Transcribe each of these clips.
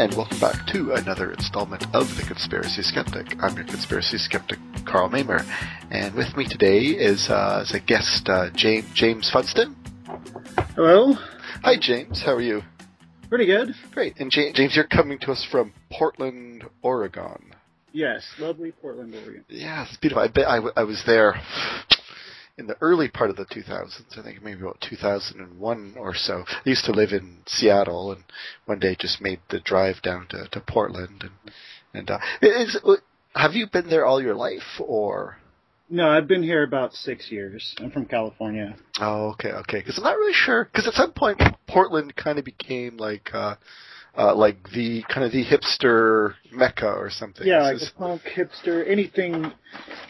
And welcome back to another installment of The Conspiracy Skeptic. I'm your conspiracy skeptic, Karl Mamer. And with me today is, uh, as a guest, uh, James, James Funston. Hello. Hi, James. How are you? Pretty good. Great. And Ja- James, you're coming to us from Portland, Oregon. Yes, lovely Portland, Oregon. Yeah, it's beautiful. I bet I, w- I was there in the early part of the 2000s. I think maybe about 2001 or so. I used to live in Seattle, and one day just made the drive down to, to Portland. And and uh, is, have you been there all your life, or? No, I've been here about six years. I'm from California. Oh, okay, okay. Because I'm not really sure. Because at some point, Portland kind of became like. Uh, uh, like the kind of the hipster mecca or something. Yeah, like a punk, hipster, anything.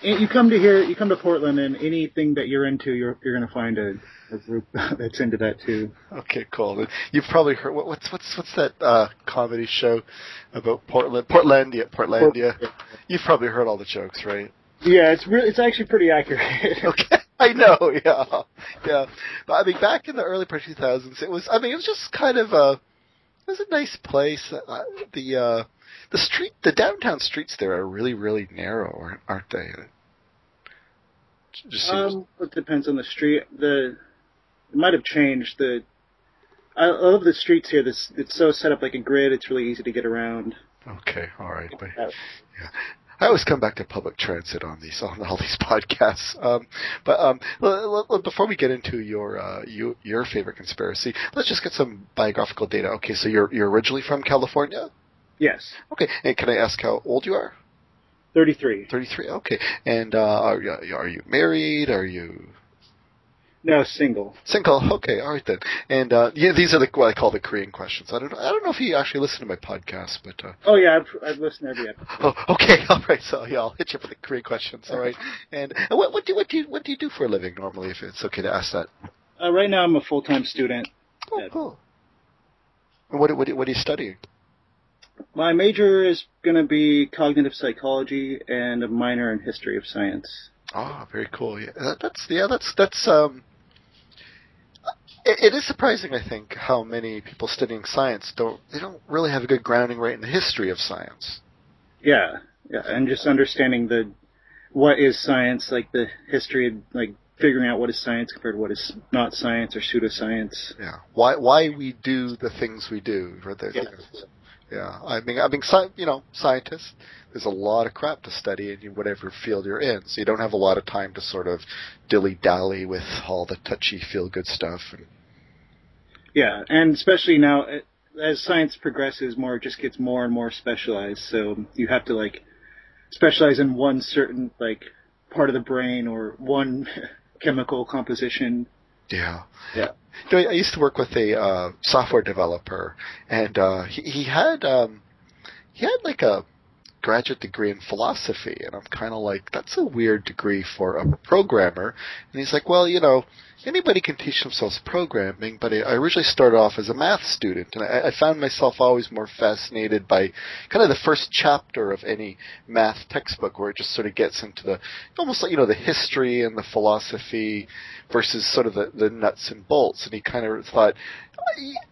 You come to here, you come to Portland, and anything that you're into, you're you're gonna find a, a group that's into that too. Okay, cool. You've probably heard what, what's what's what's that uh, comedy show about Portland, Portlandia, Portlandia. You've probably heard all the jokes, right? Yeah, it's really, it's actually pretty accurate. Okay, I know, yeah, yeah. But I mean, back in the early part two thousands, it was. I mean, it was just kind of a. It was a nice place. Uh, the uh, the street, the downtown streets there are really, really narrow, aren't- aren't they? Seems, Um, it depends on the street. The it might have changed. The I love the streets here. This it's so set up like a grid. It's really easy to get around. okay, all right, but Uh, I always come back to public transit on these on all these podcasts. Um, but um, l- l- before we get into your uh, you, your favorite conspiracy, let's just get some biographical data. Okay, so you're you're originally from California. Yes, Okay, and can I ask how old you are? thirty-three. Thirty three. Okay, and uh, are you, are you married? Are you No, single. single? Okay, all right then. And uh, yeah, these are the what I call the Korean questions. I don't know. I don't know if you actually listen to my podcast, but. Uh, Oh yeah, I've, I've listened to every episode. Oh, okay, all right. So yeah, I'll hit you for the Korean questions. All right. And what, what do what do you what do you do for a living normally? If it's okay to ask that. Uh, right now, I'm a full-time student. Oh, cool. And what what what are you studying? My major is going to be cognitive psychology and a minor in history of science. Oh, very cool. Yeah, that, that's yeah, that's that's um. It, it is surprising, I think, how many people studying science don't they don't really have a good grounding right in the history of science. Yeah, yeah, and just understanding the what is science, like the history, of, like figuring out what is science compared to what is not science or pseudoscience. Yeah. Why why we do the things we do. Right there. Yeah. Yeah, I mean, I mean, sci- you know, scientists. There's a lot of crap to study in whatever field you're in, so you don't have a lot of time to sort of dilly dally with all the touchy, feel good stuff. And, Yeah, and especially now, uh, as science progresses, more it just gets more and more specialized. So you have to like specialize in one certain like part of the brain or one chemical composition. Yeah, Yeah. You know, I used to work with a uh, software developer, and uh, he, he had um, he had like a graduate degree in philosophy, and I'm kind of like, that's a weird degree for a programmer. And he's like, well, you know, anybody can teach themselves programming, but I originally started off as a math student, and I, I found myself always more fascinated by kind of the first chapter of any math textbook, where it just sort of gets into the almost like you know the history and the philosophy versus sort of the, the nuts and bolts. And he kind of thought,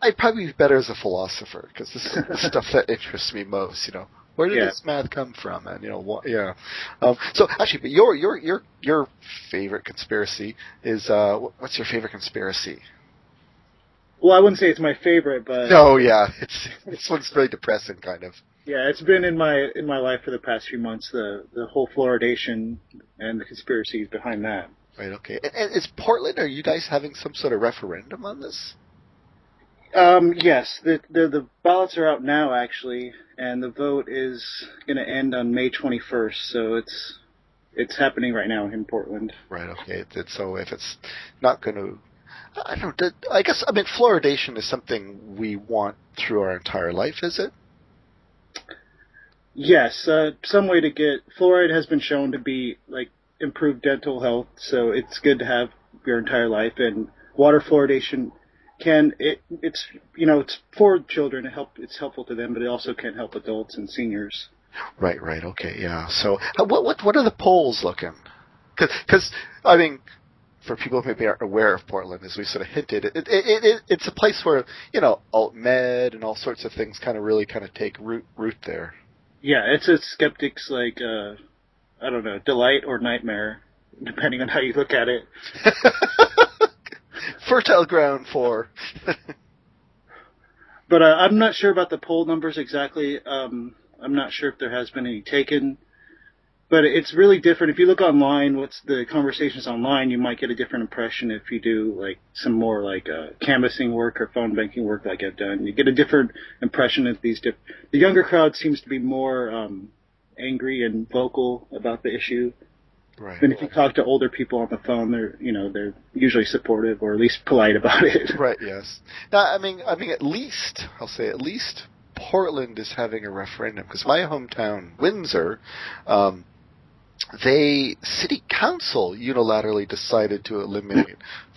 I'd probably be better as a philosopher because this is the stuff that interests me most. You know, where did Yeah. this math come from? And you know, what, yeah. Um, so actually, but your your your your favorite conspiracy is uh, what's your favorite conspiracy? Well, I wouldn't say it's my favorite, but No, yeah, it's this one's very depressing, kind of. yeah, it's been in my in my life for the past few months. The the whole fluoridation and the conspiracies behind that. Right. Okay. And, and is Portland? Are you guys having some sort of referendum on this? Um, yes, the, the the ballots are out now actually, and the vote is going to end on May 21st. So it's it's happening right now in Portland. Right. Okay. So if it's not going to, I don't. know, I guess I mean fluoridation is something we want through our entire life, is it? Yes, uh, some way to get fluoride has been shown to be like improved dental health, so it's good to have your entire life. And water fluoridation can it it's you know it's for children it help it's helpful to them but it also can help adults and seniors Right, right, okay, yeah. So, uh, what what what are the polls looking? Because I mean, for people who maybe aren't aware of Portland, as we sort of hinted, it, it, it, it it's a place where you know alt med and all sorts of things kind of really kind of take root root there. yeah it's a skeptic's like uh i don't know delight or nightmare depending on how you look at it Fertile ground for. but uh, i'm not sure about the poll numbers exactly. Um i'm not sure if there has been any taken. But it's really different. If you look online what's the conversations online you might get a different impression if you do like some more like uh, canvassing work or phone banking work like i've done. You get a different impression of these diff- the younger crowd seems to be more um angry and vocal about the issue right. if you talk to older people on the phone they're you know they're usually supportive or at least polite about it Right. Yes. Now, I mean, I mean, at least I'll say at least Portland is having a referendum because my hometown, Windsor, um, they city council unilaterally decided to eliminate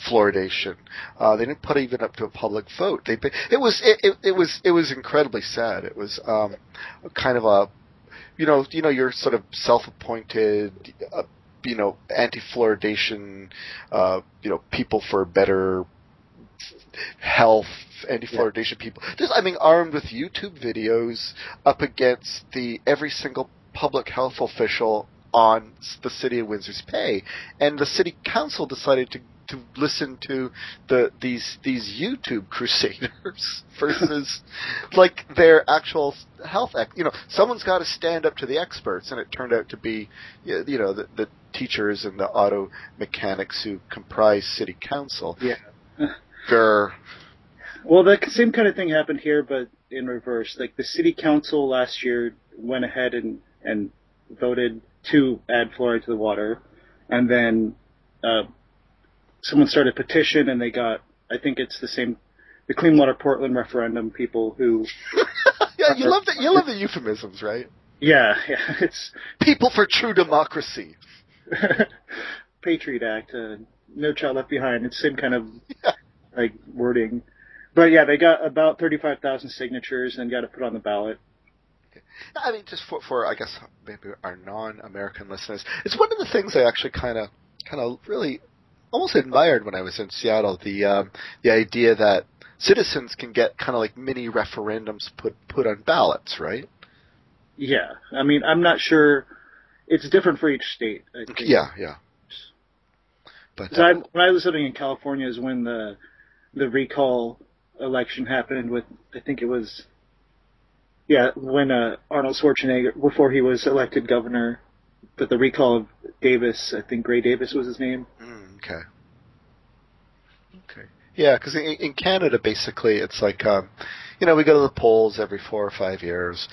fluoridation. Uh, they didn't put it even up to a public vote. They it was it, it, it was it was incredibly sad. It was um, kind of a you know you know your sort of self-appointed. Uh, you know, anti-fluoridation, uh, you know, people for better health, anti-fluoridation people. Just, I mean, armed with YouTube videos up against the every single public health official on the city of Windsor's pay, and the city council decided to to listen to the these these YouTube crusaders versus like their actual health. Ex- you know, someone's got to stand up to the experts, and it turned out to be you know the, the teachers and the auto mechanics who comprise city council. yeah Grr. Well, the same kind of thing happened here, but in reverse. Like the city council last year went ahead and and voted to add fluoride to the water, and then uh, someone started a petition, and they got. I think it's the same. The Clean Water Portland referendum people who, yeah, you love the you love the euphemisms, right? yeah, yeah, it's People for true democracy. Patriot Act, uh, No Child Left Behind. It's the same kind of Yeah. like wording, but yeah, they got about thirty-five thousand signatures and got it put on the ballot. I mean, just for, for I guess maybe our non-American listeners, it's one of the things I actually kind of kind of really almost admired when I was in Seattle. The um, the idea that citizens can get kind of like mini referendums put put on ballots, right? Yeah, I mean, I'm not sure. It's different for each state. I think. Yeah, yeah. But 'Cause I, when I was living in California is when the the recall election happened with I think it was yeah when uh, Arnold Schwarzenegger before he was elected governor, but the recall of Davis I think Gray Davis was his name. Mm, okay. Okay. Yeah, because in, in Canada, basically, it's like, um, you know, we go to the polls every four or five years,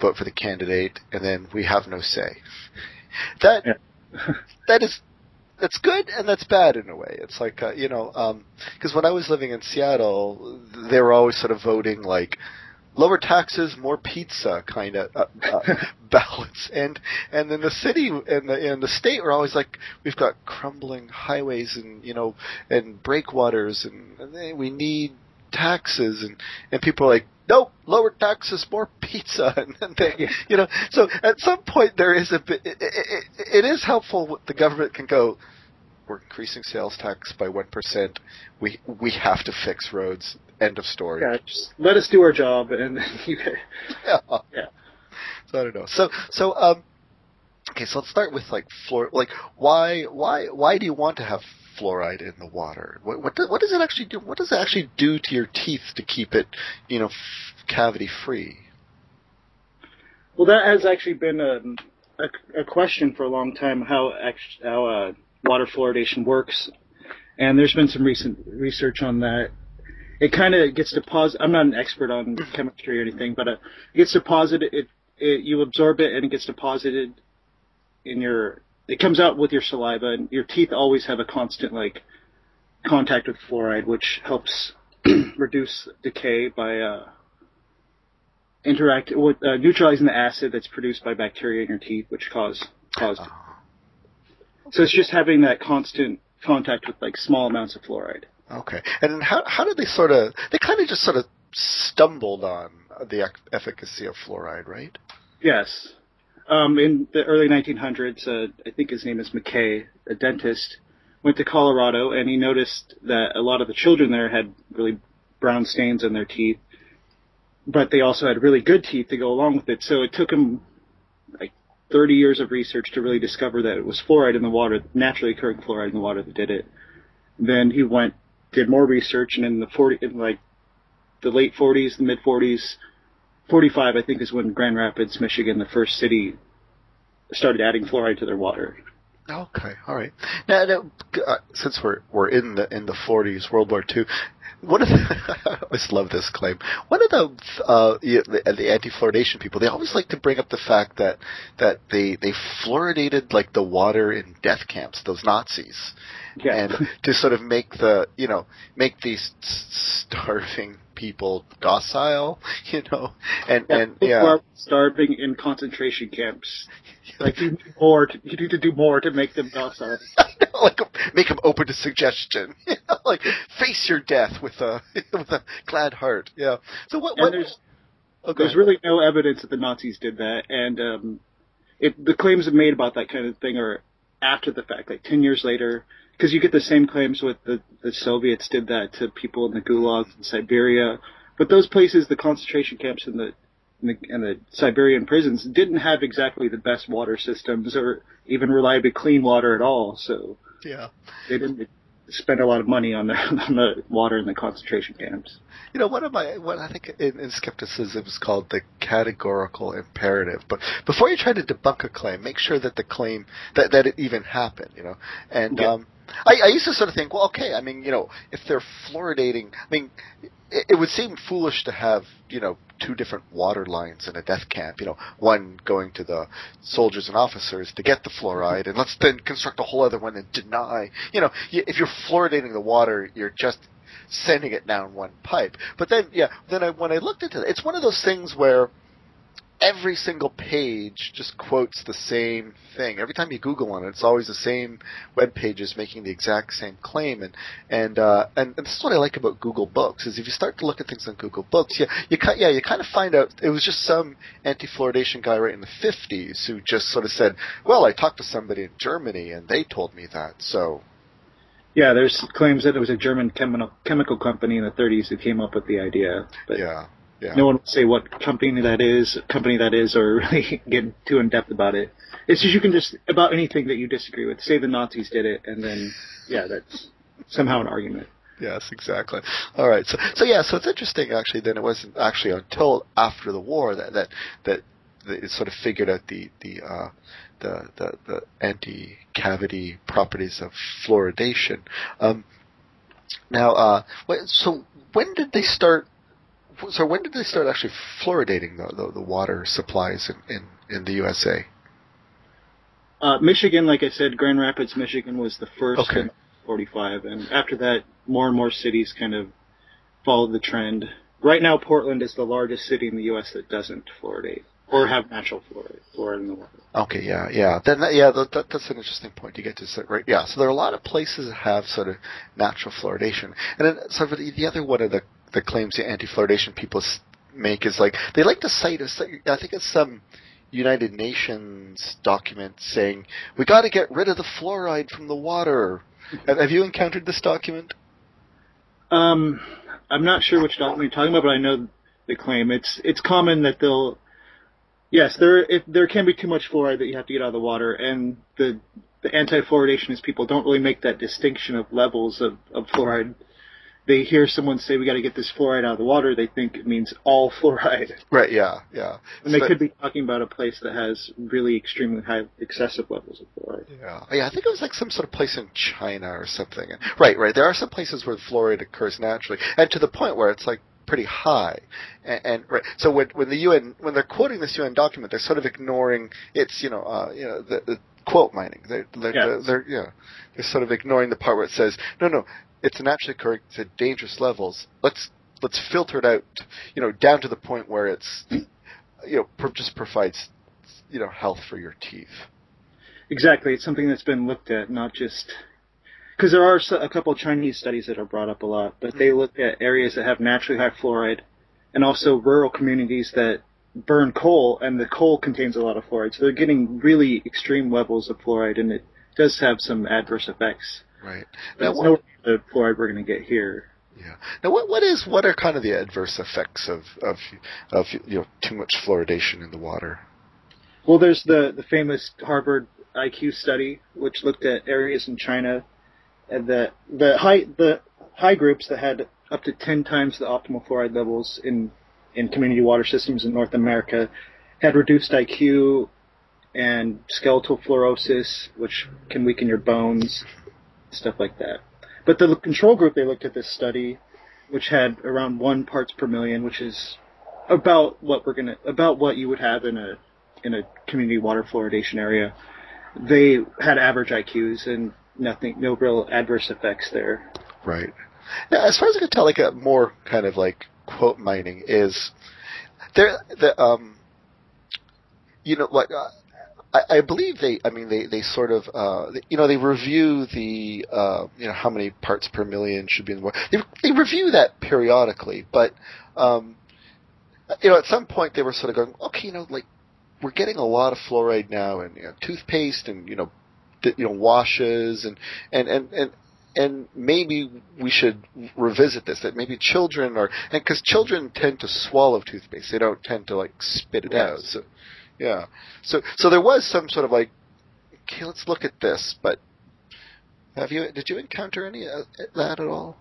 vote for the candidate, and then we have no say. That Yeah. that is that's good and that's bad in a way. It's like uh, you know, because when I was living in Seattle, they were always sort of voting like lower taxes, more pizza kind of uh, uh, ballots, and and then the city and the and the state were always like we've got crumbling highways and you know and breakwaters and, and we need taxes. And and people are like nope lower taxes more pizza. And then they you know so at some point there is a bit it, it, it, it is helpful the government can go we're increasing sales tax by one percent. We we have to fix roads end of story Yeah, just let us do our job and then you yeah. Yeah. So I don't know. So so um okay, so let's start with like fluor like why why why do you want to have fluoride in the water? What what, do, what does it actually do? What does it actually do to your teeth to keep it, you know, f- cavity free? Well, that has actually been a, a, a question for a long time how how uh, water fluoridation works, and there's been some recent research on that. It kind of gets deposited. I'm not an expert on chemistry or anything, but uh, it gets deposited. It, it you absorb it and it gets deposited in your. It comes out with your saliva, and your teeth always have a constant like contact with fluoride, which helps reduce decay by uh, interact with uh, neutralizing the acid that's produced by bacteria in your teeth, which cause cause. Oh, So it's just having that constant contact with like small amounts of fluoride. Okay. And how how did they sort of they kind of just sort of stumbled on the efficacy of fluoride, right? Yes. Um, in the early 1900s, uh, I think his name is McKay, a dentist, went to Colorado and he noticed that a lot of the children there had really brown stains in their teeth, but they also had really good teeth to go along with it. So it took him like 30 years of research to really discover that it was fluoride in the water, naturally occurring fluoride in the water that did it. Then he went, did more research, and in the 40, in like the late 40s, the mid 40s, 45, I think, is when Grand Rapids, Michigan, the first city, started adding fluoride to their water. Okay, all right. Now, now uh, since we're we're in the in the 40s, World War II, one of the, I always love this claim. One of the uh, the, the anti-fluoridation people, they always like to bring up the fact that that they they fluoridated like the water in death camps, those Nazis, Yeah. and to sort of make the you know make these starving people docile, you know, and and yeah. are starving in concentration camps. Like you need more. To, you need to do more to make them docile. like make them open to suggestion. You know, like face your death with a with a glad heart. Yeah. So what? And what there's oh, there's really no evidence that the Nazis did that, and um, it, the claims made about that kind of thing are after the fact, like ten years later, because you get the same claims with the the Soviets did that to people in the gulags in Siberia, but those places, the concentration camps and the and the, and the Siberian prisons didn't have exactly the best water systems or even reliably clean water at all, so yeah. they didn't spend a lot of money on the on the water in the concentration camps. You know, one of my what I think in, in skepticism is called the categorical imperative. But before you try to debunk a claim, make sure that the claim that that it even happened. You know, and Yeah. um, I, I used to sort of think, well, okay, I mean, you know, if they're fluoridating, I mean, it, it would seem foolish to have you know two different water lines in a death camp. You know, one going to the soldiers and officers to get the fluoride, and let's then construct a whole other one and deny. You know, if you're fluoridating the water, you're just sending it down one pipe. But then, yeah, then I, when I looked into it, it's one of those things where every single page just quotes the same thing. Every time you Google on it, it's always the same web pages making the exact same claim. And and uh, and, and this is what I like about Google Books is if you start to look at things on Google Books, yeah, you yeah you kind of find out it was just some anti-fluoridation guy right in the 50s who just sort of said, well, I talked to somebody in Germany and they told me that, so. Yeah, there's claims that it was a German chemical chemical company in the 30s who came up with the idea, but Yeah, yeah. no one will say what company that is, company that is, or really get too in depth about it. It's just you can just about anything that you disagree with. Say the Nazis did it, and then yeah, that's somehow an argument. Yes, exactly. All right. So, so yeah. So it's interesting, actually. Then it wasn't actually until after the war that that that, that it sort of figured out the the uh, the, the the anti-cavity properties of fluoridation. Um, now, uh, so when did they start? So when did they start actually fluoridating the the, the water supplies in, in in the USA? Uh, Michigan, like I said, Grand Rapids, Michigan was the first Okay. in 45, and after that, more and more cities kind of followed the trend. Right now, Portland is the largest city in the U.S. that doesn't fluoridate or have natural fluoride, fluoride in the water. Okay, yeah, yeah. Then that, yeah, that, that, that's an interesting point. You get to say, right, yeah. So there are a lot of places that have sort of natural fluoridation, and then sort of the, the other one of the the claims the anti-fluoridation people make is like they like to cite a, I think it's some United Nations document saying we got to get rid of the fluoride from the water. have, have you encountered this document? Um, I'm not sure which document you're talking about, but I know the claim. It's it's common that they'll. Yes, there if there can be too much fluoride that you have to get out of the water, and the the anti-fluoridationists people don't really make that distinction of levels of, of fluoride. They hear someone say we got to get this fluoride out of the water, they think it means all fluoride, Right. Yeah. Yeah. and they So- could be talking about a place that has really extremely high excessive levels of fluoride. Yeah, oh, yeah. I think it was like some sort of place in China or something. Right, right. There are some places where fluoride occurs naturally, and to the point where it's like pretty high. And, and right. So when when the UN when they're quoting this UN document, they're sort of ignoring its you know uh, you know the, the quote mining. They're they're, Yes. they're, they're yeah they're sort of ignoring the part where it says no no it's naturally occurring at dangerous levels. Let's let's filter it out you know down to the point where it's you know just provides you know health for your teeth. Exactly, it's something that's been looked at, not just because there are a couple Chinese studies that are brought up a lot, but they mm-hmm. look at areas that have naturally high fluoride, and also rural communities that burn coal, and the coal contains a lot of fluoride. So they're getting really extreme levels of fluoride, and it does have some adverse effects. Right. Now, what, no the fluoride we're going to get here. yeah. Now, what what is what are kind of the adverse effects of of of you know too much fluoridation in the water? Well, there's the the famous Harvard IQ study, which looked at areas in China, and the the high the high groups that had up to ten times the optimal fluoride levels in in community water systems in North America had reduced IQ and skeletal fluorosis, which can weaken your bones, stuff like that. But the control group they looked at this study, which had around one parts per million, which is about what we're gonna about what you would have in a in a community water fluoridation area. They had average IQs and nothing, no real adverse effects there. Right. Now, as far as I can tell, like a more kind of like quote mining is there. The um, you know, like uh, I, I believe they. I mean, they they sort of uh, you know they review the uh, you know how many parts per million should be in the water. They they review that periodically, but um, you know at some point they were sort of going, okay, you know, like we're getting a lot of fluoride now in you know, toothpaste and you know you know washes and and and and and maybe we should revisit this. That maybe children are, and because children tend to swallow toothpaste, they don't tend to like spit it out. So, yeah. So, so there was some sort of like, okay, let's look at this. But have you? Did you encounter any of that at all?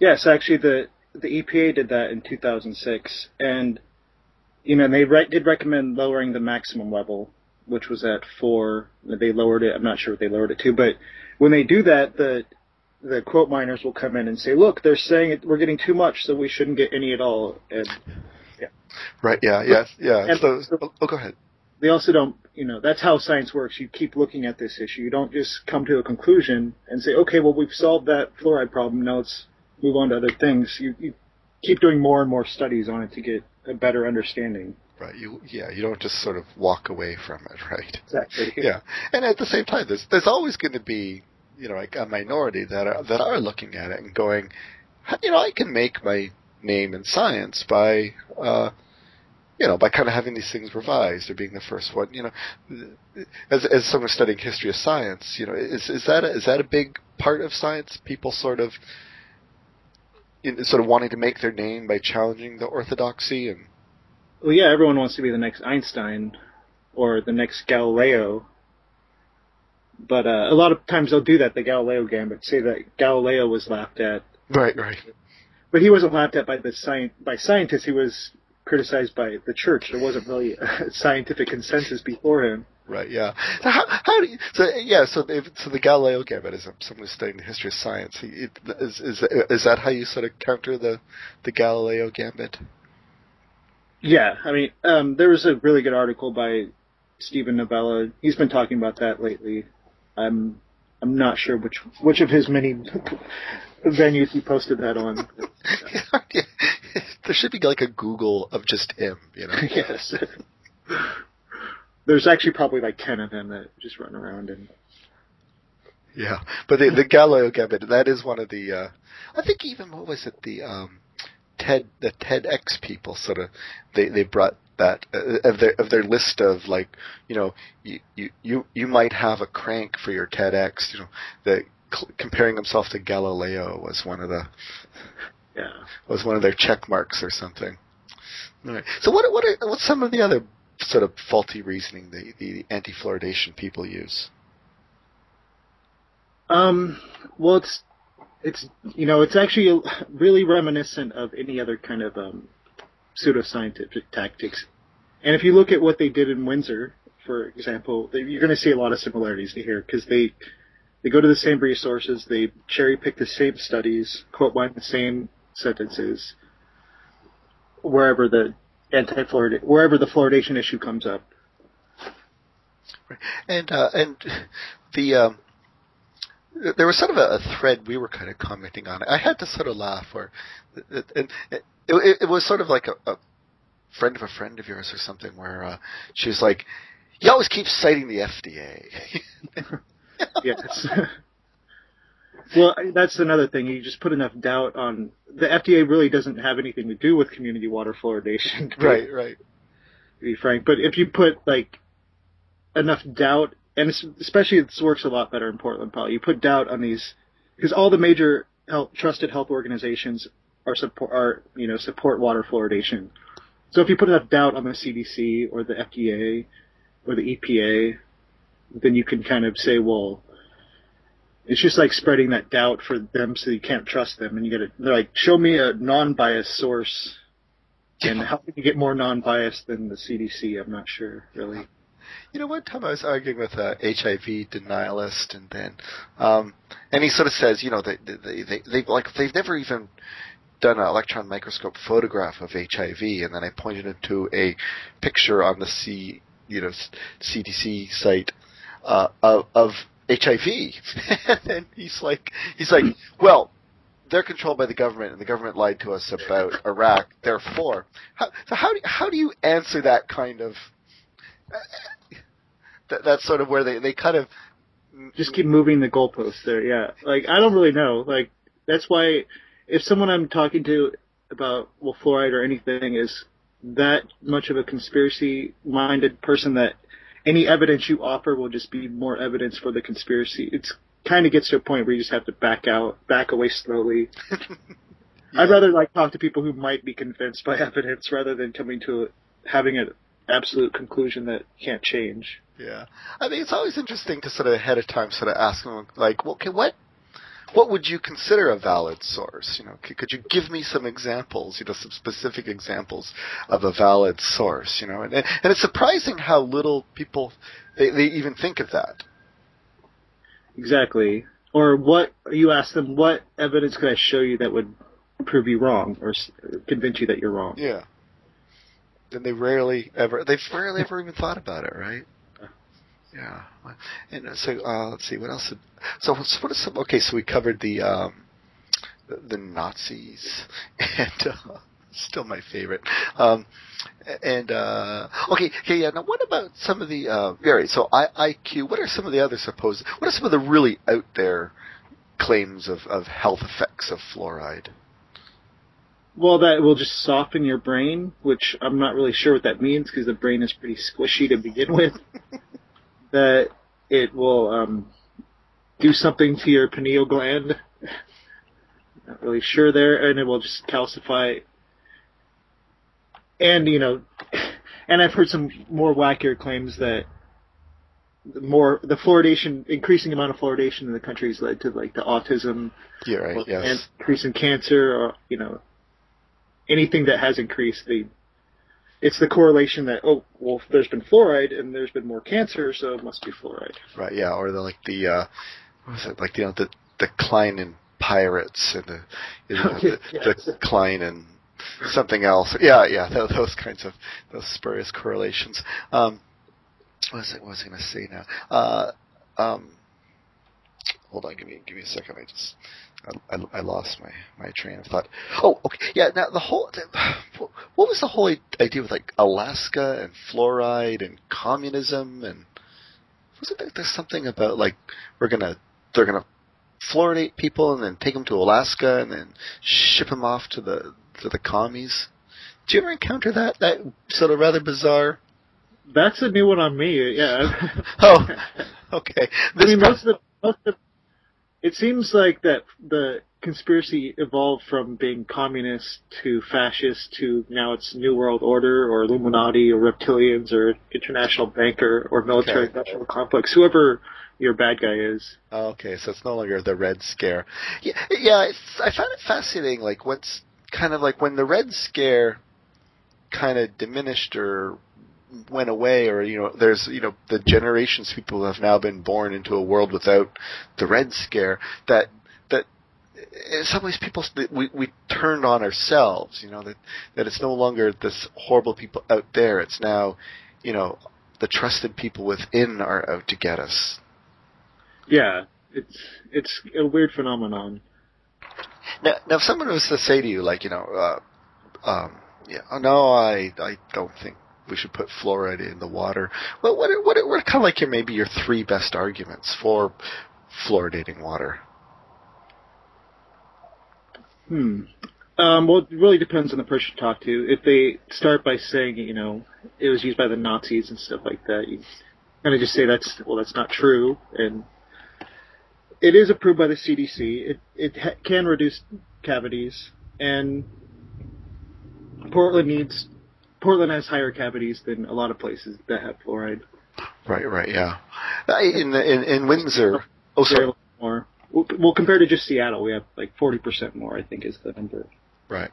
Yes, actually, the the EPA did that in 2006, and you know they re- did recommend lowering the maximum level, which was at four. They lowered it. I'm not sure what they lowered it to, but when they do that, the the quote miners will come in and say, "Look, they're saying it, we're getting too much, so we shouldn't get any at all." And Right. Yeah. Yeah. Yeah. And- So, oh, go ahead. they also don't, you know, that's how science works. You keep looking at this issue. You don't just come to a conclusion and say, okay, well, we've solved that fluoride problem. Now let's move on to other things. You, you keep doing more and more studies on it to get a better understanding. Right. You. Yeah. You don't just sort of walk away from it. Right. Exactly. Yeah, and at the same time, there's there's always going to be you know like a minority that are that are looking at it and going, you know, I can make my name in science by uh, you know by kind of having these things revised or being the first one. You know, as as someone studying history of science, you know, is is that a, is that a big part of science? People sort of. In, sort of wanting to make their name by challenging the orthodoxy and Well, yeah, everyone wants to be the next Einstein or the next Galileo. But uh, a lot of times they'll do that, the Galileo gambit, say that Galileo was laughed at. right, right. But he wasn't laughed at by the sci- by scientists. He was criticized by the church. There wasn't really a scientific consensus before him. Right. Yeah. So how, how do you? So yeah. So if, so the Galileo gambit is someone who's studying the history of science. It, is is is that how you sort of counter the the Galileo gambit? Yeah, I mean, um, there was a really good article by Steven Novella. He's been talking about that lately. I'm I'm not sure which which of his many venues he posted that on. Yeah. there should be like a Google of just him. You know. yes. There's actually probably like ten of them that just run around and Yeah. But the the Galileo gambit that is one of the. uh I think even what was it the um TED the TEDx people sort of they they brought that uh, of their of their list of like you know you you you, might have a crank for your TEDx you know the cl- comparing himself to Galileo was one of the yeah. was one of their check marks or something. All right. So what what are what's some of the other sort of faulty reasoning the the anti fluoridation people use? Um, well, it's it's you know it's actually really reminiscent of any other kind of um, pseudoscientific tactics. And if you look at what they did in Windsor, for example, you're going to see a lot of similarities to here because they they go to the same resources, they cherry pick the same studies, quote mine the same sentences, wherever the anti fluorid wherever the fluoridation issue comes up. And uh, and the um, there was sort of a, a thread we were kind of commenting on. I had to sort of laugh, or and it, it, it was sort of like a, a friend of a friend of yours or something, where uh, she was like, "You always keep citing the FDA." yes. Well, that's another thing. You just put enough doubt on the FDA. Really doesn't have anything to do with community water fluoridation. to Right, right. be frank. But if you put like enough doubt, and especially this works a lot better in Portland, Paul. You put doubt on these because all the major health, trusted health organizations are support are you know support water fluoridation. So if you put enough doubt on the CDC or the FDA or the EPA, then you can kind of say, well, it's just like spreading that doubt for them so you can't trust them, and you get it. They're like, show me a non-biased source. And how can you get more non-biased than the CDC? I'm not sure, really. You know, one time I was arguing with a HIV denialist, and then, um, and he sort of says, you know, they, they, they, they like they've never even done an electron microscope photograph of HIV, and then I pointed him to a picture on the C, you know, CDC site uh, of, of HIV, and then he's like, he's like, well. They're controlled by the government, and the government lied to us about Iraq. Therefore, how, so how do how do you answer that kind of that, that's sort of where they, they kind of just keep moving the goalposts there. Yeah, like I don't really know. Like that's why if someone I'm talking to about well fluoride or anything is that much of a conspiracy minded person that any evidence you offer will just be more evidence for the conspiracy. It's kind of gets to a point where you just have to back out, back away slowly. I'd rather like talk to people who might be convinced by evidence rather than coming to having an absolute conclusion that can't change. Yeah, I mean it's always interesting to sort of ahead of time sort of ask them like, well, okay, what what would you consider a valid source? You know, could, could you give me some examples? You know, some specific examples of a valid source. You know, and and it's surprising how little people they, they even think of that. Exactly. Or what you ask them, what evidence could I show you that would prove you wrong or convince you that you're wrong? Yeah. And they rarely ever they've rarely ever even thought about it, right? Yeah. And so uh, let's see what else. So what is some? Okay, so we covered the um, the, the Nazis and. Uh, Still my favorite. Um, and uh, okay, okay, yeah. Now, what about some of the? Uh, right. So, I, IQ. What are some of the other supposed? What are some of the really out there claims of, of health effects of fluoride? Well, that will just soften your brain, which I'm not really sure what that means because the brain is pretty squishy to begin with. that it will um, do something to your pineal gland. Not really sure there, and it will just calcify. And you know, and I've heard some more wackier claims that the more the fluoridation, increasing amount of fluoridation in the country has led to like the autism, yeah, right, yes, increase in cancer, or you know, anything that has increased the it's the correlation that oh well there's been fluoride and there's been more cancer so it must be fluoride. Right yeah or the like the uh what was it like you know the decline in pirates and the you know, the, yes. the decline in something else. Yeah yeah those, those kinds of those spurious correlations. Um what was it what was I going to say now? Uh um hold on give me give me a second I just I, I, I, lost my, my train of thought. Oh, okay, yeah. Now the whole, what was the whole idea with like Alaska and fluoride and communism and wasn't there there's something about like we're gonna they're gonna fluoridate people and then take them to Alaska and then ship them off to the to the commies? Did you ever encounter that that sort of rather bizarre? That's a new one on me. Yeah. oh, okay. This I mean, most of the most of it seems like that the conspiracy evolved from being communist to fascist to now it's New World Order or Illuminati or reptilians or international banker or military okay. industrial complex, whoever your bad guy is. Okay, so it's no longer the Red Scare. Yeah, yeah. I find it fascinating. Like what's kind of like when the Red Scare kind of diminished or went away or you know there's you know the generations people have now been born into a world without the red scare that that in some ways people we we turned on ourselves you know that that it's no longer this horrible people out there. It's now you know the trusted people within are out to get us. Yeah. It's it's a weird phenomenon. Now now if someone was to say to you like you know uh um yeah, no, I I don't think we should put fluoride in the water. Well, what what what kind of like your maybe your three best arguments for fluoridating water? Hmm. Um, well, it really depends on the person you talk to. If they start by saying, you know, it was used by the Nazis and stuff like that, you kind of just say that's well, that's not true, and it is approved by the CDC. It it ha- can reduce cavities, and Portland needs Portland has higher cavities than a lot of places that have fluoride. Right, right, yeah. Uh, In in in Windsor, oh sorry, more. Well, compared to just Seattle, we have like forty percent more. I think is the number. right.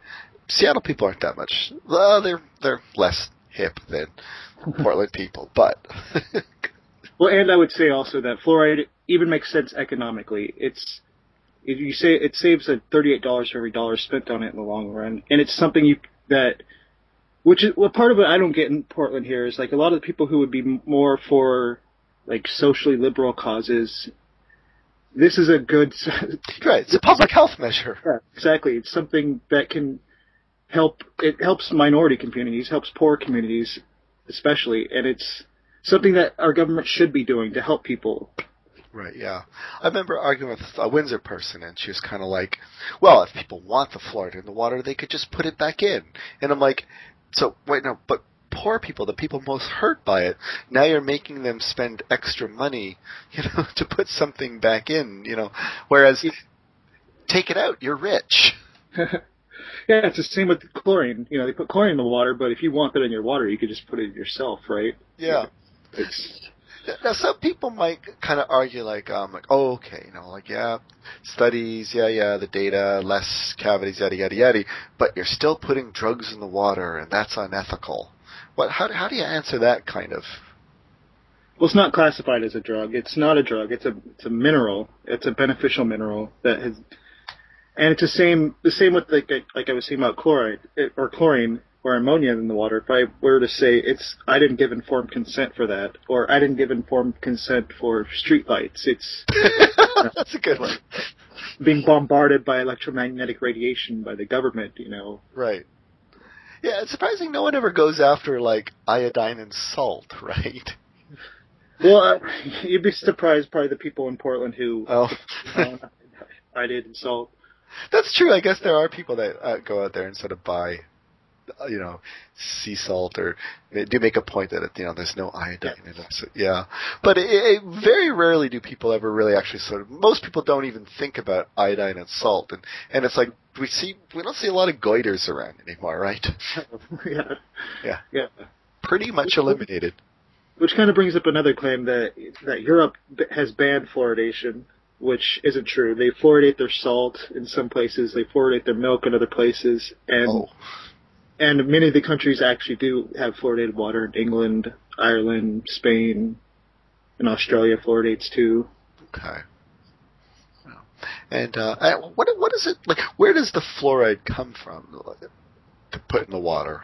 Seattle people aren't that much. Well, they're they're less hip than Portland people, but Well, and I would say also that fluoride even makes sense economically. It's if you say it saves a thirty-eight dollars for every dollar spent on it in the long run, and it's something you that, which is well, part of what I don't get in Portland here is like a lot of the people who would be more for like socially liberal causes. This is a good, right, it's a public health measure. Yeah, exactly. It's something that can help. It helps minority communities, helps poor communities, especially, and it's something that our government should be doing to help people. Right, yeah. I remember arguing with a Windsor person, and she was kind of like, well, if people want the fluoride in the water, they could just put it back in. And I'm like, so, wait, no, but poor people, the people most hurt by it, now you're making them spend extra money, you know, to put something back in, you know, whereas, take it out, you're rich. Yeah, it's the same with the chlorine. You know, they put chlorine in the water, but if you want that in your water, you could just put it in yourself, right? Yeah. It's Now, some people might kind of argue like, um, like, oh, okay, you know, like, yeah, studies, yeah, yeah, the data, less cavities, yada, yada, yada, but you're still putting drugs in the water, and that's unethical. What? How, how do you answer that kind of? well, it's not classified as a drug. It's not a drug. It's a it's a mineral. It's a beneficial mineral that has, and it's the same the same with like like I was saying about chloride or chlorine or ammonia in the water. If I were to say it's I didn't give informed consent for that, or I didn't give informed consent for streetlights, it's that's a good one. being bombarded by electromagnetic radiation by the government. You know, Right. Yeah, it's surprising no one ever goes after like iodine and salt, right? well, uh, you'd be surprised probably the people in Portland who Oh, I did insult. that's true. I guess there are people that uh, go out there and sort of buy, Uh, you know, sea salt, or they do make a point that you know there's no iodine in it. So, yeah, but it, it, very rarely do people ever really actually sort of. Most people don't even think about iodine and salt, and and it's like we see we don't see a lot of goiters around anymore, right? yeah. Yeah. Yeah. Pretty much eliminated. Which kind of brings up another claim that that Europe has banned fluoridation, which isn't true. They fluoridate their salt in some places, they fluoridate their milk in other places, and Oh, and many of the countries actually do have fluoridated water. England, Ireland, Spain, and Australia fluoridates too. okay. And uh, what what is it like? Where does the fluoride come from to put in the water?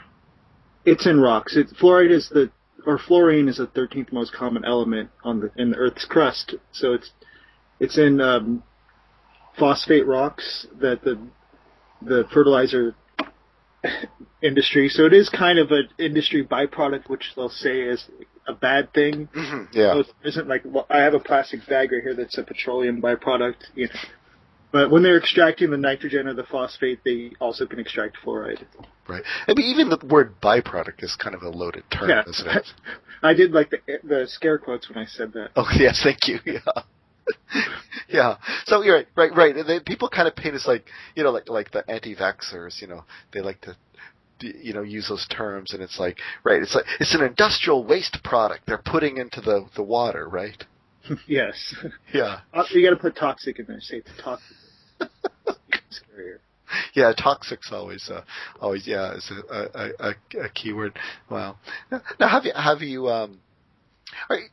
It's in rocks. It, fluoride is the or fluorine is the 13th most common element on the in the Earth's crust. So it's it's in um, phosphate rocks that the the fertilizer industry. So it is kind of an industry byproduct, which they'll say is a bad thing. hmm So Yeah. it isn't like well, I have a plastic bag right here that's a petroleum byproduct. You know. But when they're extracting the nitrogen or the phosphate, they also can extract fluoride. Right. I mean, even the word byproduct is kind of a loaded term, Yeah. isn't it? I did like the the scare quotes when I said that. Oh yes, thank you. Yeah. yeah. So you're right, right, right. And they, people kind of paint us like, you know, like like the anti-vaxxers. You know, they like to, you know, use those terms, and it's like, right, it's like it's an industrial waste product they're putting into the the water, right? yes. Yeah. Uh, You got to put toxic in there. Say it's toxic. Scarier. Yeah, toxic's always, uh, always, yeah, is a, a, a, a keyword. Wow. Now, have you, have you, um, are you,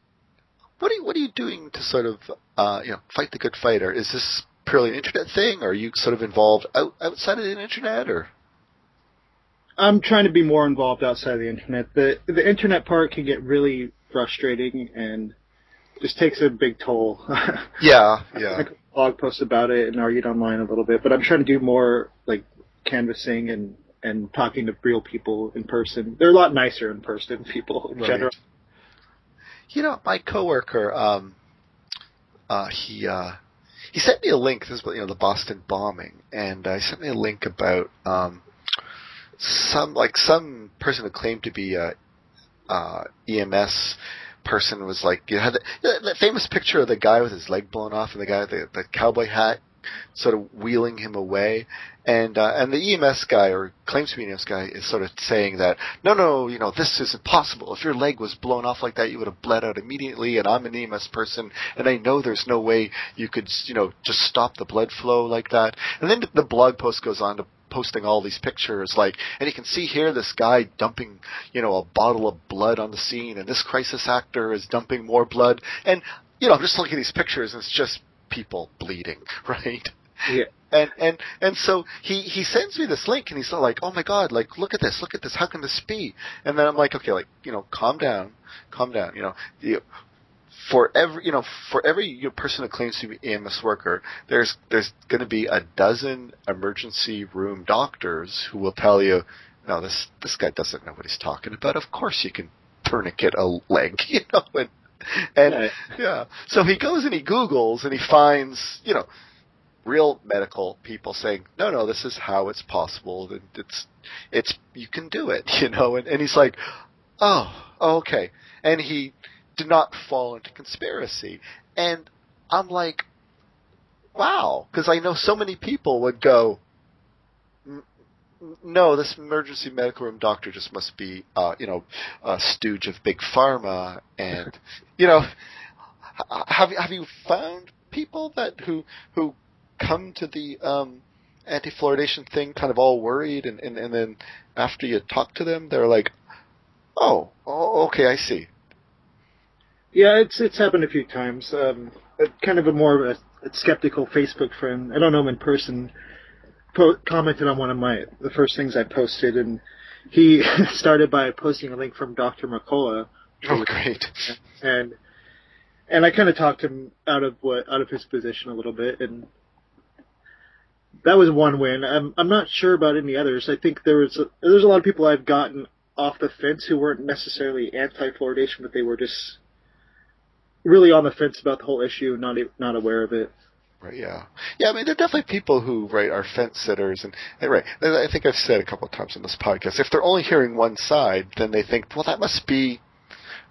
what are you, what are you doing to sort of, uh, you know, fight the good fight? Or is this purely an internet thing? Or are you sort of involved out, outside of the internet? Or I'm trying to be more involved outside of the internet. The the internet part can get really frustrating and just takes a big toll. yeah, I yeah, blog posts about it and argued online a little bit, but I'm trying to do more like canvassing and and talking to real people in person. They're a lot nicer in person, people in Right. general. You know, my coworker, um, uh, he, uh, he sent me a link. This is you know the Boston bombing, and uh, he sent me a link about um, some like some person who claimed to be a uh, EMS person was like you had that famous picture of the guy with his leg blown off and the guy with the, the cowboy hat sort of wheeling him away. And uh, and the EMS guy or claims to be an EMS guy is sort of saying that no, no, you know this is impossible. If your leg was blown off like that, you would have bled out immediately. And I'm an EMS person, and I know there's no way you could you know just stop the blood flow like that. And then the blog post goes on to posting all these pictures like and you can see here this guy dumping you know a bottle of blood on the scene and this crisis actor is dumping more blood and you know i'm just looking at these pictures and it's just people bleeding, right? Yeah. And and and so he he sends me this link and he's like, oh my god, like look at this, look at this, how can this be? And then I'm like, okay, like you know, calm down, calm down, you know. You, for every you know for every you know, person that claims to be EMS worker, there's there's going to be a dozen emergency room doctors who will tell you, no, this this guy doesn't know what he's talking about. Of course, you can tourniquet a leg, you know, and and yeah. yeah. So he goes and he Googles and he finds, you know, real medical people saying, no, no, this is how it's possible. And it's, it's, you can do it, you know, and, and he's like, oh, okay. And he did not fall into conspiracy. And I'm like, wow, because I know so many people would go, no, this emergency medical room doctor just must be, uh, you know, a stooge of big pharma, and you know, have have you found people that who who come to the um, anti-fluoridation thing kind of all worried, and, and and then after you talk to them, they're like, oh, oh okay, I see. Yeah, it's it's happened a few times. Um, kind of a more of a, a skeptical Facebook friend. I don't know him in person po- commented on one of my the first things I posted, and he started by posting a link from Dr. Mercola. Oh, great! And and I kind of talked him out of what out of his position a little bit, and that was one win. I'm I'm not sure about any others. I think there was a, there's a lot of people I've gotten off the fence who weren't necessarily anti-fluoridation, but they were just really on the fence about the whole issue, not not aware of it. Right. Yeah. Yeah. I mean, there are definitely people who right are fence sitters, and, and right. I think I've said a couple of times on this podcast, if they're only hearing one side, then they think, well, that must be.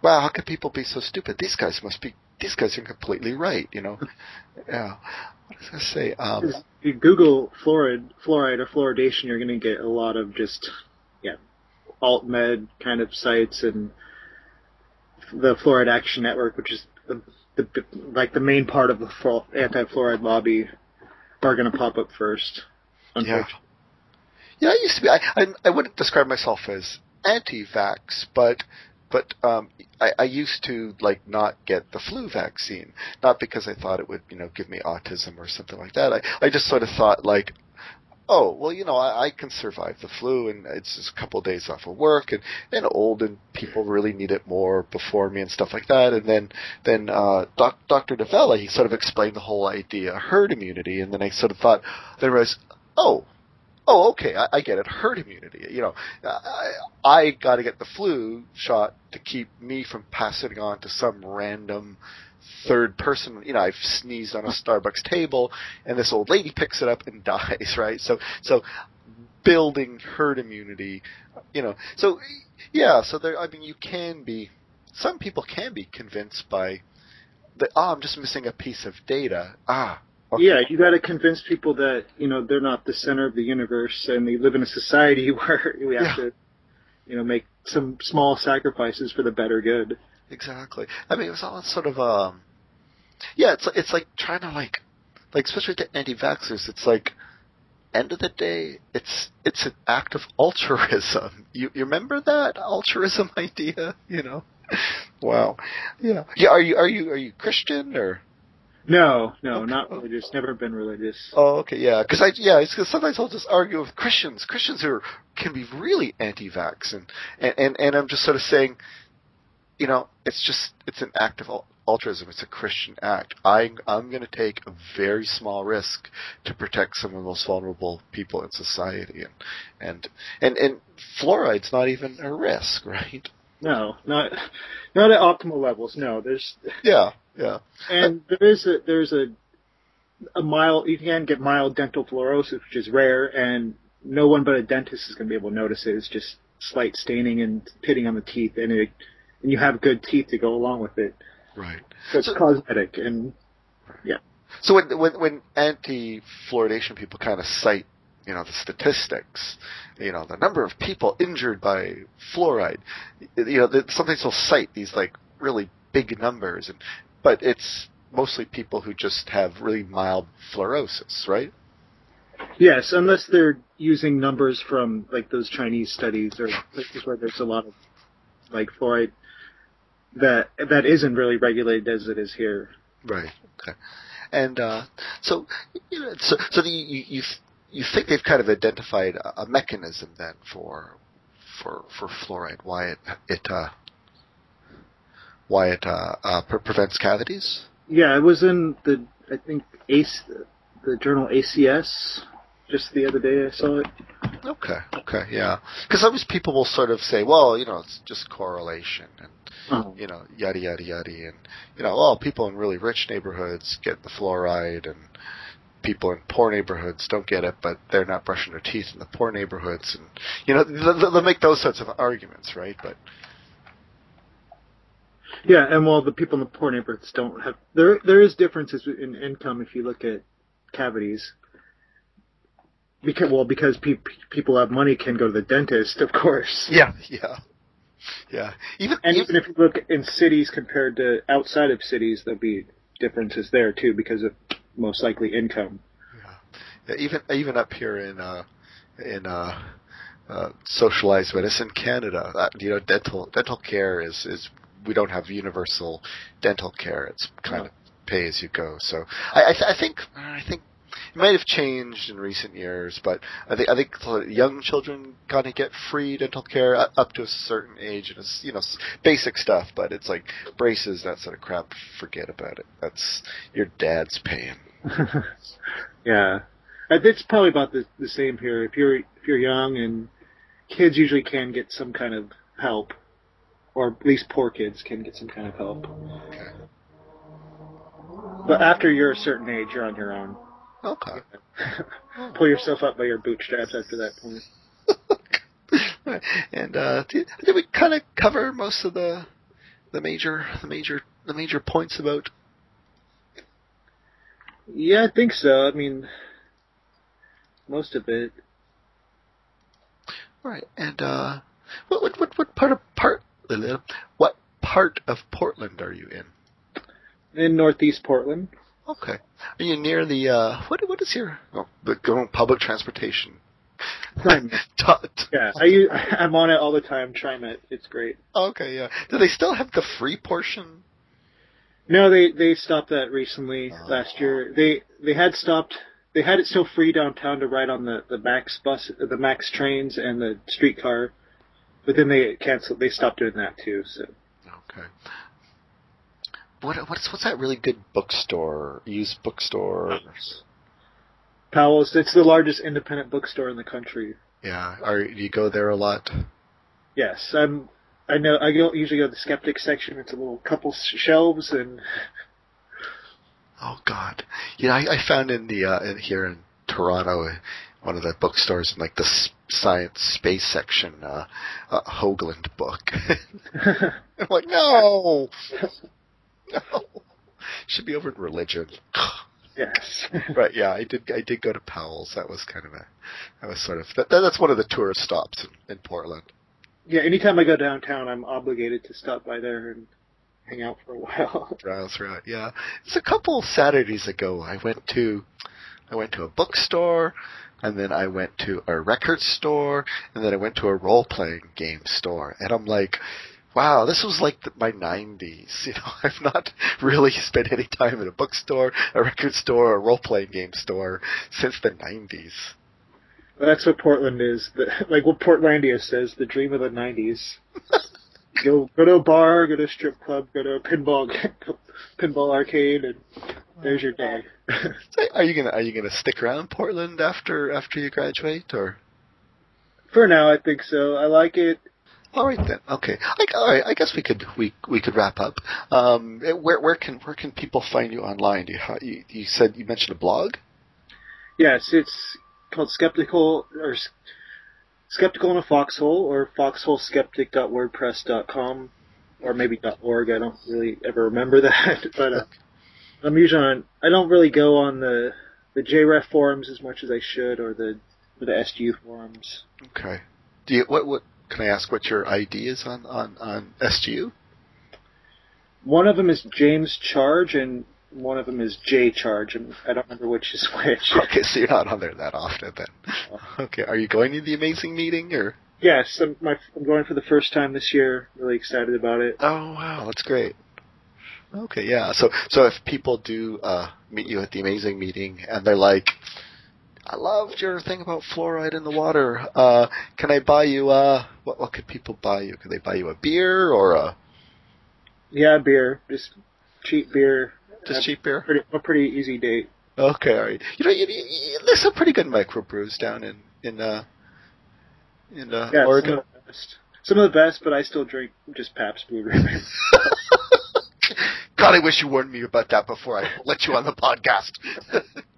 Wow, how can people be so stupid? These guys must be. These guys are completely right. You know. yeah. What was I going to say? Um, you Google fluoride, fluoride or fluoridation, you're going to get a lot of just yeah, alt med kind of sites and the Fluoride Action Network, which is the the like the main part of the anti-fluoride lobby are going to pop up first. Yeah. Yeah, I used to be. I, I I wouldn't describe myself as anti-vax, but but um, I, I used to like not get the flu vaccine, not because I thought it would you know give me autism or something like that. I I just sort of thought like oh well you know I, I can survive the flu and it's just a couple of days off of work and and old and people really need it more before me and stuff like that and then then uh doc, Dr. Novella he sort of explained the whole idea herd immunity and then I sort of thought there was oh oh okay I, I get it herd immunity you know I, I got to get the flu shot to keep me from passing on to some random third person. You know, I've sneezed on a Starbucks table, and this old lady picks it up and dies. Right. So so building herd immunity. You know. So yeah. So there. I mean, you can be. Some people can be convinced by that. Oh, I'm just missing a piece of data. Ah. Okay. Yeah, you got to convince people that you know they're not the center of the universe, and they live in a society where we have yeah. to, you know, make some small sacrifices for the better good. Exactly. I mean, it was all sort of um, yeah. It's it's like trying to like, like especially to anti-vaxxers, it's like, end of the day, it's it's an act of altruism. You you remember that altruism idea? You know. wow. Yeah. Yeah. Are you are you are you Christian or? No, no, okay. not religious. Never been religious. Oh, okay, yeah. Because I, yeah, it's cause sometimes I'll just argue with Christians. Christians are can be really anti-vax, and and and I'm just sort of saying, you know, it's just it's an act of altruism. It's a Christian act. I, I'm going to take a very small risk to protect some of the most vulnerable people in society, and and and and fluoride's not even a risk, right? No, not not at optimal levels. No, there's yeah, yeah, and there is a there's a a mild, you can get mild dental fluorosis, which is rare, and no one but a dentist is going to be able to notice it. It's just slight staining and pitting on the teeth, and it, and you have good teeth to go along with it. Right. So cosmetic, and yeah. So when when, when anti-fluoridation people kind of cite, you know, the statistics, you know, the number of people injured by fluoride, you know, sometimes they'll cite these like really big numbers, and but it's mostly people who just have really mild fluorosis, right? yes, unless they're using numbers from like those Chinese studies or places where there's a lot of like fluoride that that isn't really regulated as it is here. Right. Okay. And uh, so, you know, so so the, you you you think they've kind of identified a, mechanism then for for for fluoride, why it it uh, why it uh, uh, pre- prevents cavities? Yeah, it was in the I think ACE, the journal ACS just the other day. I saw it. Okay. Okay. Yeah. Because always people will sort of say, well, you know, it's just correlation and Oh. you know, yada yada yada, and you know, well, people in really rich neighborhoods get the fluoride, and people in poor neighborhoods don't get it, but they're not brushing their teeth in the poor neighborhoods, and you know, they'll, they'll make those sorts of arguments, right? But Yeah, and while the people in the poor neighborhoods don't have there, there is differences in income if you look at cavities. Because well, because pe- people have money can go to the dentist, of course. yeah, yeah, yeah. Even And even even if you look in cities compared to outside of cities, there'll be differences there too because of most likely income. Yeah, even even up here in uh, in uh, uh, socialized medicine Canada, that, you know, dental dental care is is we don't have universal dental care. It's kind No. of pay as you go. So I I, th- I think I think it might have changed in recent years, but I think I think young children kind of get free dental care up to a certain age, and it's you know basic stuff. But it's like braces, that sort of crap. Forget about it. That's your dad's paying. yeah, it's probably about the, the same here. If you're if you're young and kids usually can get some kind of help, or at least poor kids can get some kind of help. Okay. But after you're a certain age, you're on your own. Okay. Pull yourself up by your bootstraps after that point. and uh, did, did we kind of cover most of the the major the major the major points about? Yeah, I think so. I mean, most of it. Right. And uh, what what what what part of part what part of Portland are you in? In Northeast Portland. Okay. Are you near the uh, what what is here? oh, the going public transportation? Time. Tut. Yeah, I use, I'm on it all the time. TriMet, it's great. Okay, yeah. Do they still have the free portion? No, they they stopped that recently Oh. last year. They they had stopped. They had it still free downtown to ride on the the Max bus, the Max trains, and the streetcar, but then they canceled. They stopped doing that too. So Okay. What what's what's that really good bookstore? Used bookstore? Powell's, it's the largest independent bookstore in the country. Yeah. Are do you go there a lot? Yes, I'm. I know. I go, usually go to the skeptic section. It's a little couple shelves, and Oh God! You know, I, I found in the uh, in, here in Toronto, uh, one of the bookstores in like the science space section, uh, a Hoagland book. I'm like, no, should be over in religion. yes, but yeah, I did. I did go to Powell's. That was kind of a. That was sort of. That, that's one of the tourist stops in, in Portland. yeah. Anytime I go downtown, I'm obligated to stop by there and hang out for a while. Browse around. Yeah, it's a couple Saturdays ago. I went to, I went to a bookstore, and then I went to a record store, and then I went to a role playing game store, and I'm like. Wow, this was like the, my 90s. You know, I've not really spent any time in a bookstore, a record store, or a role-playing game store since the 90s. That's what Portland is. The, like what Portlandia says, the dream of the '90s. go go to a bar, go to a strip club, go to a pinball pinball arcade, and there's your day. So Are you gonna Are you gonna stick around Portland after after you graduate, or For now, I think so. I like it. All right then. Okay. I, all right. I guess we could we we could wrap up. Um, where where can where can people find you online? You you, you said you mentioned a blog. Yes, it's called Skeptical or Skeptical in a Foxhole or foxholeskeptic.wordpress.com or maybe .org. I don't really ever remember that, but uh, I'm usually on. I don't really go on the the JREF forums as much as I should, or the or the SGU forums. Okay. Do you what what can I ask what your ID is on on on SGU? One of them is James Charge, and one of them is J Charge, and I don't remember which is which. Okay, so you're not on there that often then. Okay, are you going to the amazing meeting or? Yes, I'm, my, I'm going for the first time this year. Really excited about it. Oh wow, that's great. Okay, yeah. So so if people do uh, meet you at the amazing meeting and they're like, I loved your thing about fluoride in the water. Uh, can I buy you? Uh, what what could people buy you? Could they buy you a beer or a? Yeah, beer, just cheap beer. Just cheap beer. Pretty, a pretty easy date. Okay, all right. You know, you, you, there's some pretty good microbrews down in in uh in uh, yeah, Oregon. Some of, the best. some of the best, but I still drink just Pabst Blue Ribbon. God, I wish you warned me about that before I let you on the podcast.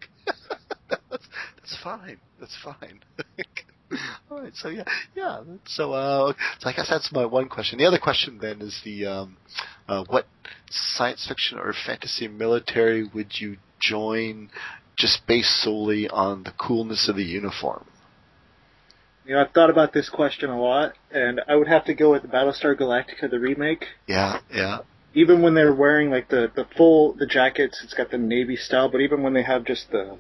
that's fine. That's fine. All right. So yeah, yeah. So, uh, so I guess that's my one question. The other question then is the um, uh, what science fiction or fantasy military would you join, just based solely on the coolness of the uniform? You know, I've thought about this question a lot, and I would have to go with Battlestar Galactica, the remake. Yeah, yeah. Even when they're wearing like the the full the jackets, it's got the navy style. But even when they have just the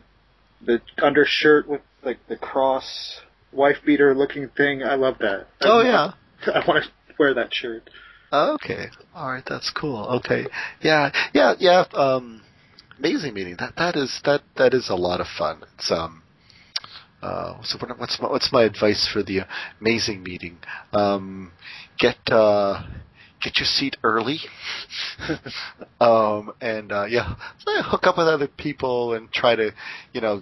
the undershirt with like the cross wife beater looking thing, I love that. Oh I, yeah. I want to wear that shirt. Okay. All right. That's cool. Okay. Yeah. Yeah. Yeah. Um, amazing meeting. That that is that that is a lot of fun. It's um. Uh, so what, what's my, what's my advice for the amazing meeting? Um, get uh, get your seat early, um, and uh, yeah, hook up with other people and try to, you know,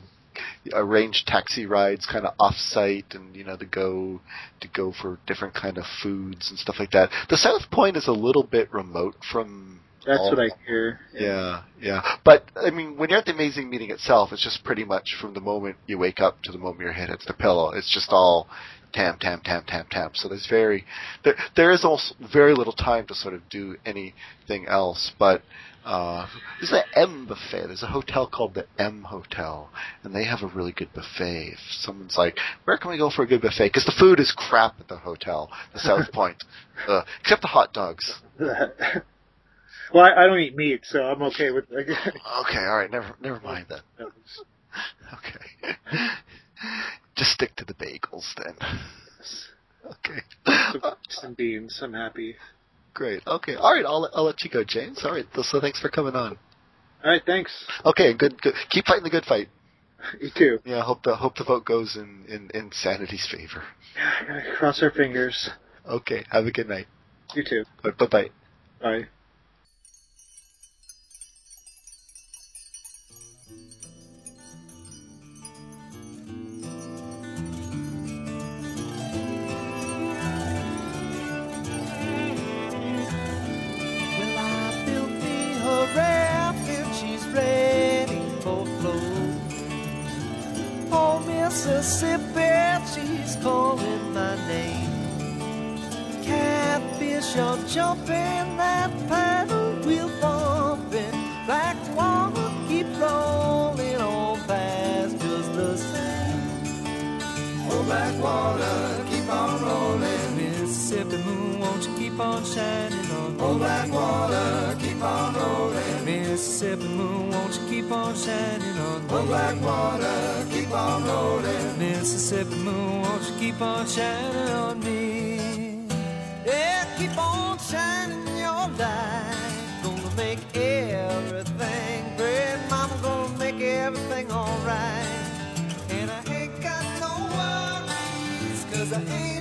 arrange taxi rides kind of off site and you know to go to go for different kind of foods and stuff like that. The South Point is a little bit remote from that's all, what I hear. Yeah. yeah, yeah. But I mean, when you're at the amazing meeting itself, it's just pretty much from the moment you wake up to the moment your head hits the pillow. It's just all tam tam tam tam tam. So there's very there there is also very little time to sort of do anything else. But uh, there's an M buffet. There's a hotel called the M Hotel, and they have a really good buffet. If someone's like, "Where can we go for a good buffet?" Because the food is crap at the hotel, the South Point, uh, except the hot dogs. well, I, I, don't eat meat, so I'm okay with. Okay, all right, never never mind then. Okay, just stick to the bagels then. Okay. Some beans. I'm happy. Great. Okay. All right. I'll I'll let you go, James. All right. So thanks for coming on. All right. Thanks. Okay. Good. Good. Keep fighting the good fight. You too. Yeah. Hope the hope the vote goes in in, in Sanity's favor. Yeah. Cross our fingers. Okay. Have a good night. You too. Bye bye. Bye. Mississippi, she's calling my name. Catfish are jumping, that paddle wheel bumping. Black water keep rolling on fast, just the same. Oh, black water, keep on rolling. Mississippi moon, won't you keep on shining on me? Oh, black water, keep on rolling. Mississippi moon, won't you keep on shining? Oh, black water, keep on rolling. Mississippi moon, won't you keep on shining on me? Yeah, keep on shining your light. Gonna make everything great, Mama. Gonna make everything alright. And I ain't got no worries, cause I ain't.